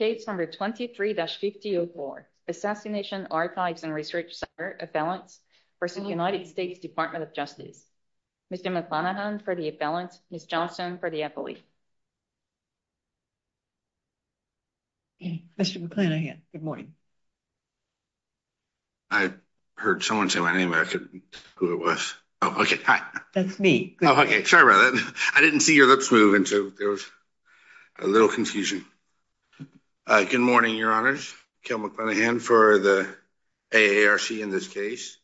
Case number 23-5004, Assassination Archives and Research Center, Appellant v. United States Department of Justice. Mr. McClanahan for the appellant, Ms. Johnson for the appellate. Mr. McClanahan, good morning. I heard someone say my name, but I couldn't tell who it was. Oh, okay. Hi. That's me. Oh, okay. Sorry about that. I didn't see your lips move, and so there was a little confusion. Uh, good morning, Your Honors. Kel McClanahan for the AARC in this case.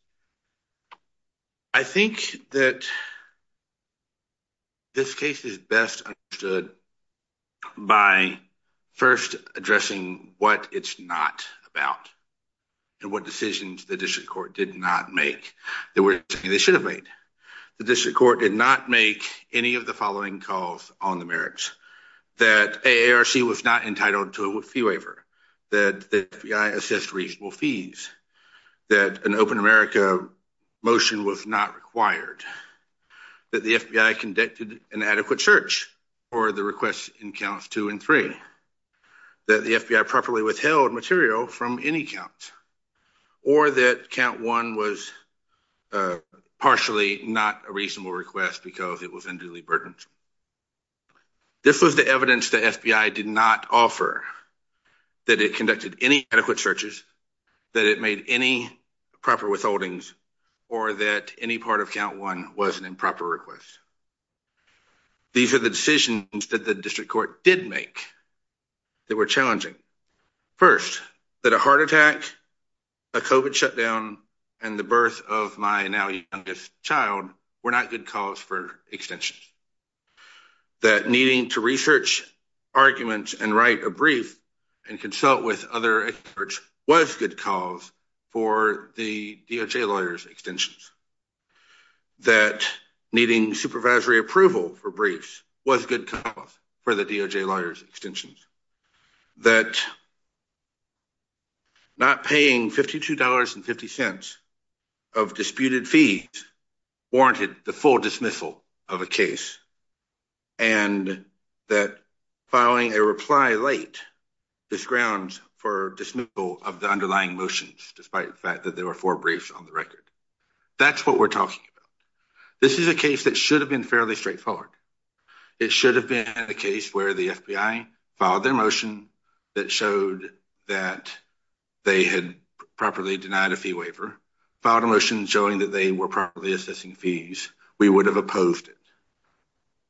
I think that this case is best understood by first addressing what it's not about and what decisions the district court did not make that they should have made. The district court did not make any of the following calls on the merits. That AARC was not entitled to a fee waiver. That the FBI assessed reasonable fees. That an Open America motion was not required. That the FBI conducted an adequate search for the requests in counts two and three. That the FBI properly withheld material from any count. Or that count one was uh, partially not a reasonable request because it was unduly burdensome. This was the evidence the FBI did not offer. That it conducted any adequate searches. That it made any proper withholdings. Or that any part of count one was an improper request. These are the decisions that the district court did make that were challenging. First, that a heart attack, a COVID shutdown, and the birth of my now youngest child were not good cause for extensions. That needing to research arguments and write a brief and consult with other experts was good cause for the DOJ lawyers extensions. That needing supervisory approval for briefs was good cause for the DOJ lawyers extensions. That not paying $52.50 of disputed fees warranted the full dismissal of a case. And that filing a reply late is grounds for dismissal of the underlying motions despite the fact that there were four briefs on the record. That's what we're talking about. This is a case that should have been fairly straightforward. It should have been a case where the FBI filed their motion that showed that they had properly denied a fee waiver. Filed a motion showing that they were properly assessing fees. We would have opposed it.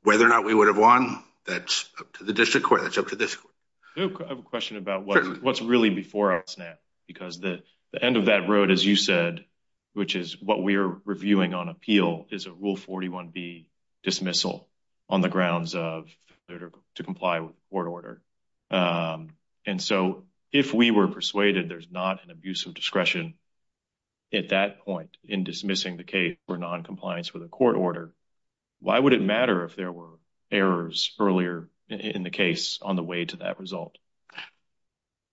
Whether or not we would have won, that's up to the district court. That's up to this court. I have a question about what's really before us now. Because the end of that road, as you said, which is what we're reviewing on appeal, is a Rule 41B dismissal on the grounds of to comply with the court order. Um, and so if we were persuaded there's not an abuse of discretion at that point in dismissing the case for noncompliance with a court order, why would it matter if there were errors earlier in the case on the way to that result?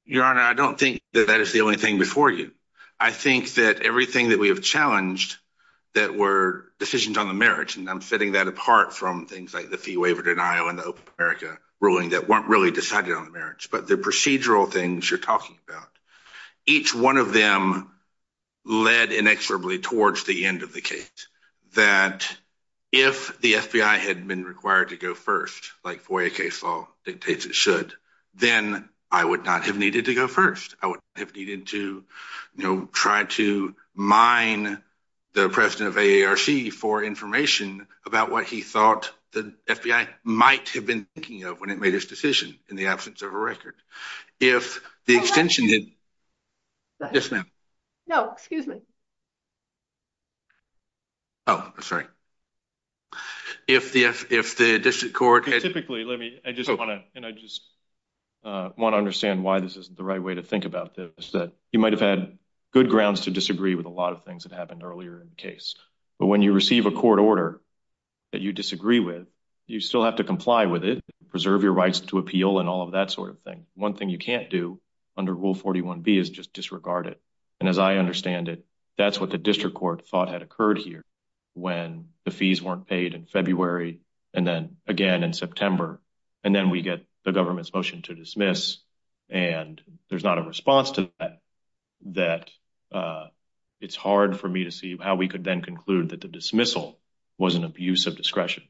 Your Honor, I don't think that that is the only thing before you. I think that everything that we have challenged that were decisions on the merits, and I'm setting that apart from things like the fee waiver denial and the Open America ruling that weren't really decided on the merits, but the procedural things you're talking about, each one of them led inexorably towards the end of the case. That if the FBI had been required to go first, like FOIA case law dictates it should, then I would not have needed to go first. I would have needed to you know, try to mine the president of AARC for information about what he thought the FBI might have been thinking of when it made its decision in the absence of a record. If the extension did... Yes, ma'am. No, excuse me. Oh, sorry. If the if the district court. Typically, let me, I just oh. want to, and I just uh, want to understand why this isn't the right way to think about this, that you might have had good grounds to disagree with a lot of things that happened earlier in the case. But when you receive a court order that you disagree with, you still have to comply with it, preserve your rights to appeal and all of that sort of thing. One thing you can't do under Rule 41B is just disregard it. And as I understand it, that's what the district court thought had occurred here when the fees weren't paid in February and then again in September. And then we get the government's motion to dismiss and there's not a response to that, that uh, it's hard for me to see how we could then conclude that the dismissal was an abuse of discretion.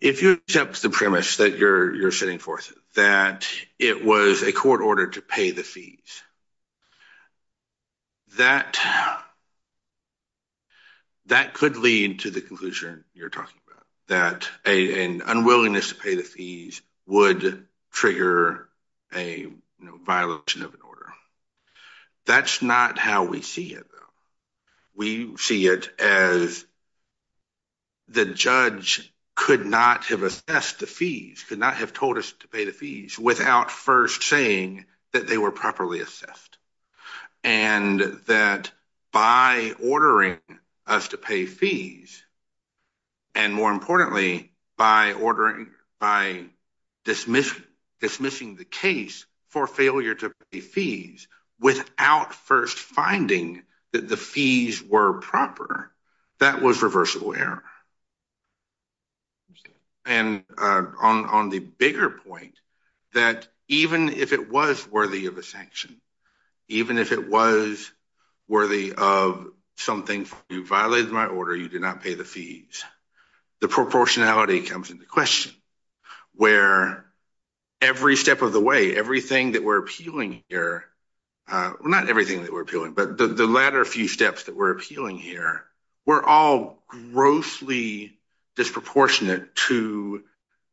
If you accept the premise that you're setting forth, that it was a court order to pay the fees, that could lead to the conclusion you're talking about, that an unwillingness to pay the fees would trigger a violation of an order. That's not how we see it, though. We see it as the judge could not have assessed the fees, could not have told us to pay the fees without first saying that they were properly assessed, and that by ordering us to pay fees, and more importantly, by ordering, by dismissing the case for failure to pay fees without first finding that the fees were proper, that was reversible error. And uh, on on the bigger point, that even if it was worthy of a sanction, even if it was worthy of something, you violated my order, you did not pay the fees, the proportionality comes into question, where every step of the way, everything that we're appealing here, uh, not everything that we're appealing, but the latter few steps that we're appealing here, were all grossly disproportionate to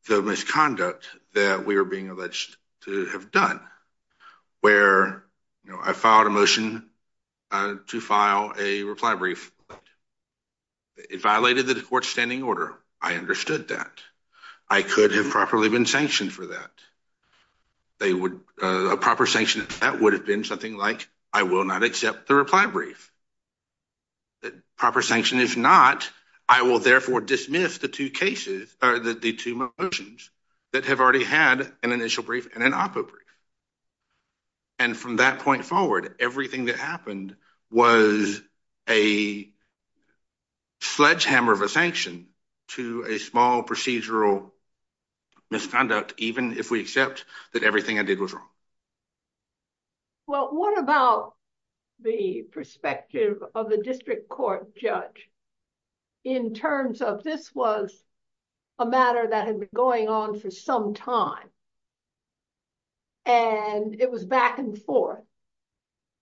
the misconduct that we were being alleged to have done, where I filed a motion Uh, to file a reply brief. It violated the court's standing order. I understood that. I could have properly been sanctioned for that. They would, uh, A proper sanction that would have been something like, I will not accept the reply brief. The proper sanction is not, I will therefore dismiss the two cases, or the two motions that have already had an initial brief and an oppo brief. And from that point forward, everything that happened was a sledgehammer of a sanction to a small procedural misconduct, even if we accept that everything I did was wrong. Well, what about the perspective of the district court judge, in terms of this was a matter that had been going on for some time, and it was back and forth.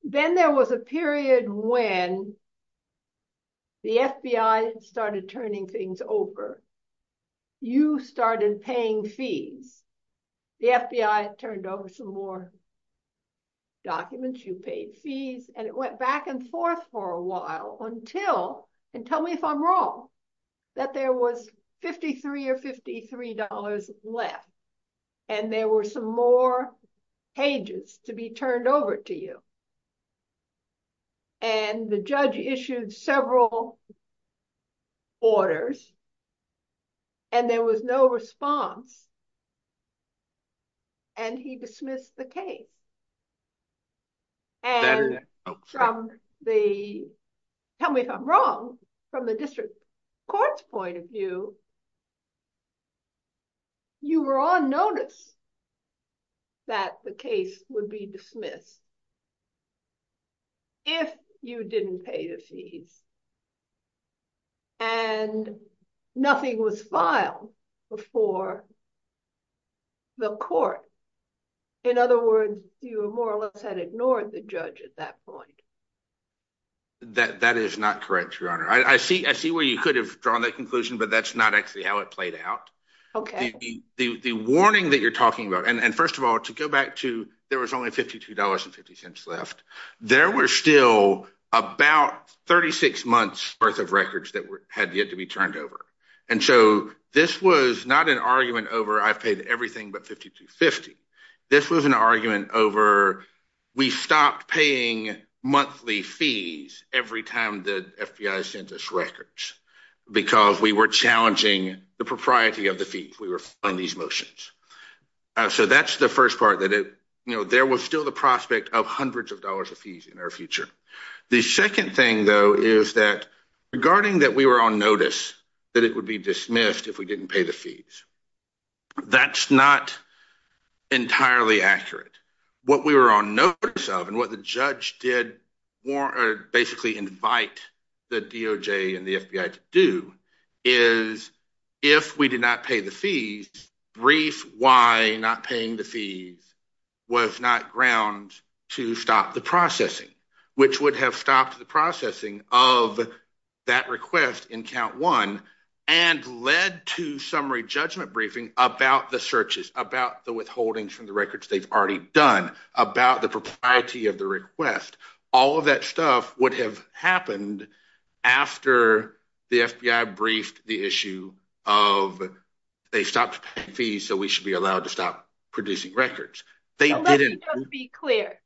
Then there was a period when the FBI started turning things over. You started paying fees. The FBI turned over some more documents. You paid fees, and it went back and forth for a while until, and tell me if I'm wrong, that there was 53 or $53 left, and there were some more pages to be turned over to you. And the judge issued several orders, and there was no response, and he dismissed the case. And from the, tell me if I'm wrong, from the district court's point of view, you were on notice that the case would be dismissed if you didn't pay the fees, and nothing was filed before the court. In other words, you more or less had ignored the judge at that point. That is not correct, Your Honor. I see where you could have drawn that conclusion, but that's not actually how it played out. The warning that you're talking about, and first of all, to go back to, there was only $52.50 left. There were still about 36 months worth of records that had yet to be turned over. And so this was not an argument over, I've paid everything but $52.50. This was an argument over, we stopped paying monthly fees every time the FBI sent us records, because we were challenging the propriety of the fees. We were filing these motions. Uh, so that's the first part, that it you know, there was still the prospect of hundreds of dollars of fees in our future. The second thing, though, is that regarding that we were on notice that it would be dismissed if we didn't pay the fees. That's not entirely accurate. What we were on notice of and what the judge did uh, basically invite the DOJ and the FBI to do is if we did not pay the fees, brief why not paying the fees was not ground to stop the processing, which would have stopped the processing of that request in count one and led to summary judgment briefing about the searches, about the withholdings from the records they've already done, about the propriety of the request. All of that stuff would have happened after the FBI briefed the issue of they stopped paying fees, so we should be allowed to stop producing records. They didn't. Let me just be clear.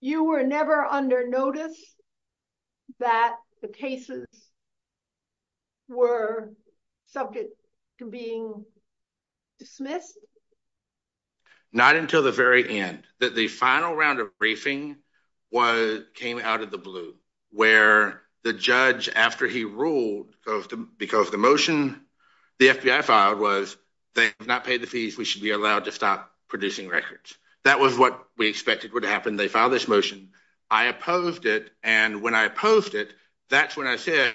You were never under notice that the cases were subject to being dismissed? Not until the very end. That the final round of briefing came out of the blue where the judge, after he ruled, because the motion the FBI filed was they have not paid the fees, we should be allowed to stop producing records. That was what we expected would happen. They filed this motion. I opposed it, and when I opposed it, that's when I said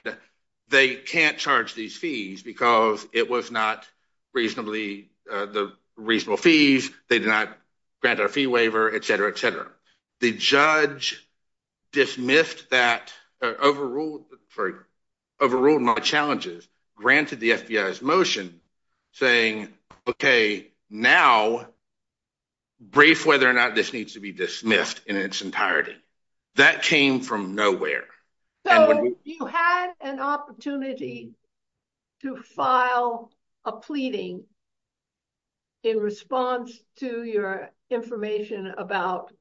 they can't charge these fees because it was not reasonably uh, the reasonable fees. They did not grant our fee waiver, et cetera, et cetera. The judge dismissed that, Uh, overruled my challenges, granted the FBI's motion, saying, okay, now brief whether or not this needs to be dismissed in its entirety. That came from nowhere. So you had an opportunity to file a pleading in response to your information about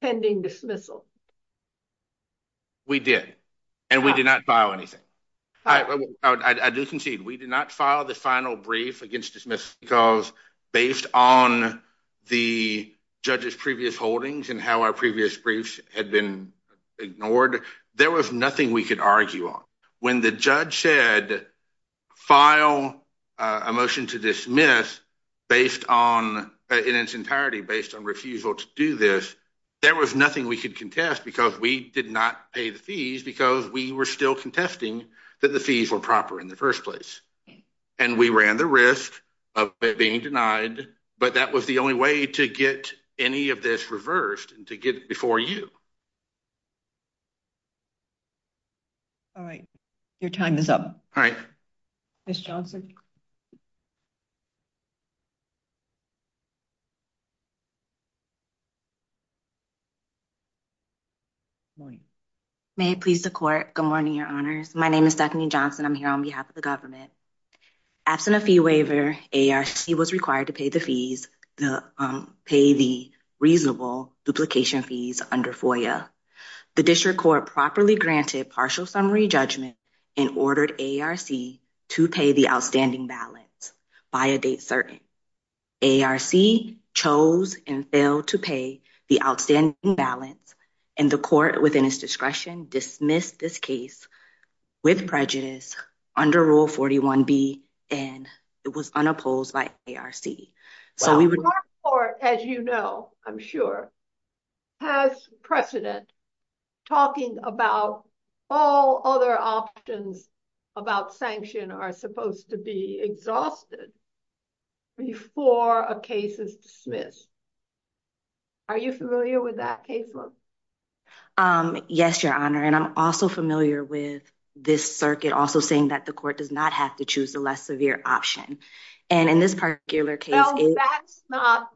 pending dismissal? We did, and we did not file anything. I do concede we did not file the final brief against dismissal because based on the judge's previous holdings and how our previous briefs had been ignored, there was nothing we could argue on. When the judge said file uh, a motion to dismiss based on, uh, in its entirety, based on refusal to do this, there was nothing we could contest because we did not pay the fees because we were still contesting that the fees were proper in the first place. And we ran the risk of it being denied, but that was the only way to get any of this reversed and to get it before you. All right. Your time is up. All right. Ms. Johnson. May it please the court. Good morning, your honors. My name is Stephanie Johnson. I'm here on behalf of the government. Absent a fee waiver, ARC was required to pay the fees, the um, pay the reasonable duplication fees under FOIA. The district court properly granted partial summary judgment and ordered ARC to pay the outstanding balance by a date certain. ARC chose and failed to pay the outstanding balance, and the court, within its discretion, dismissed this case with prejudice under Rule 41B, and it was unopposed by ARC. Well, our court, as you know, I'm sure, has precedent talking about all other options about sanction are supposed to be exhausted before a case is dismissed. Are you familiar with that case law? Um, yes, your honor, and I'm also familiar with this circuit also saying that the court does not have to choose the less severe option. And in this particular case... Well, that's not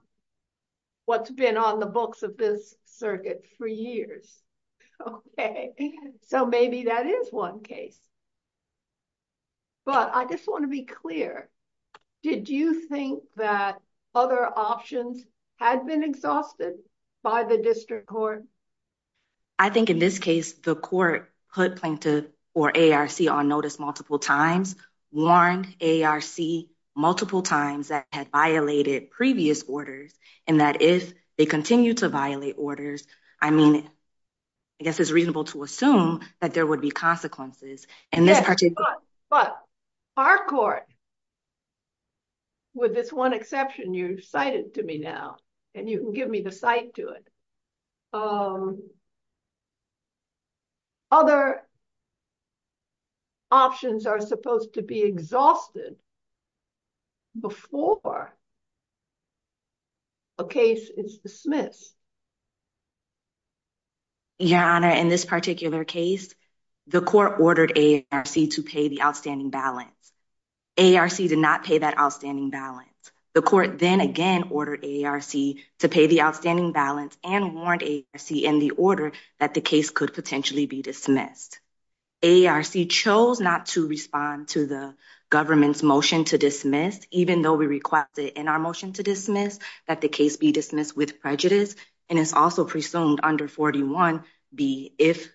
what's been on the books of this circuit for years. Okay, so maybe that is one case. But I just want to be clear. Did you think that other options had been exhausted by the district court? I think in this case, the court put plaintiff or ARC on notice multiple times, warned ARC multiple times that had violated previous orders, and that if they continue to violate orders, I mean, I guess it's reasonable to assume that there would be consequences. But our court with this one exception you cited to me now, and you can give me the cite to it. Um, Other options are supposed to be exhausted before a case is dismissed. Your Honor, in this particular case, the court ordered AARC to pay the outstanding balance. AARC did not pay that outstanding balance. The court then again ordered AARC to pay the outstanding balance and warned AARC in the order that the case could potentially be dismissed. AARC chose not to respond to the government's motion to dismiss, even though we requested in our motion to dismiss that the case be dismissed with prejudice. And it's also presumed under 41B, if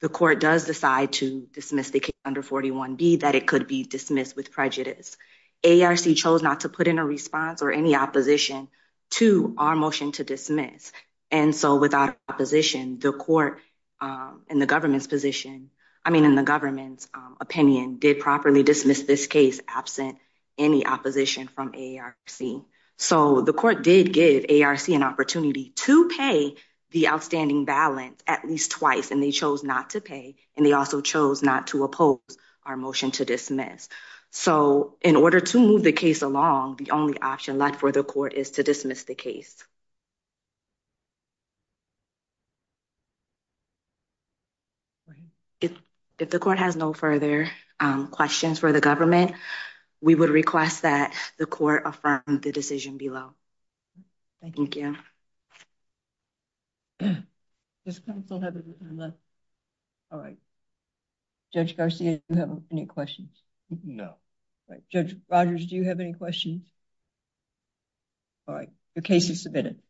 the court does decide to dismiss the case under 41B, that it could be dismissed with prejudice. AARC chose not to put in a response or any opposition to our motion to dismiss. And so without opposition, the court um, in the government's position, I mean, in the government's um, opinion, did properly dismiss this case absent any opposition from ARC. So the court did give ARC an opportunity to pay the outstanding balance at least twice, and they chose not to pay. And they also chose not to oppose our motion to dismiss. So in order to move the case along, the only option left for the court is to dismiss the case. If the court has no further um, questions for the government, we would request that the court affirm the decision below. Thank you. Does counsel have anything left? All right. Judge Garcia, do you have any questions? No. Judge Rogers, do you have any questions? All right. Your case is submitted.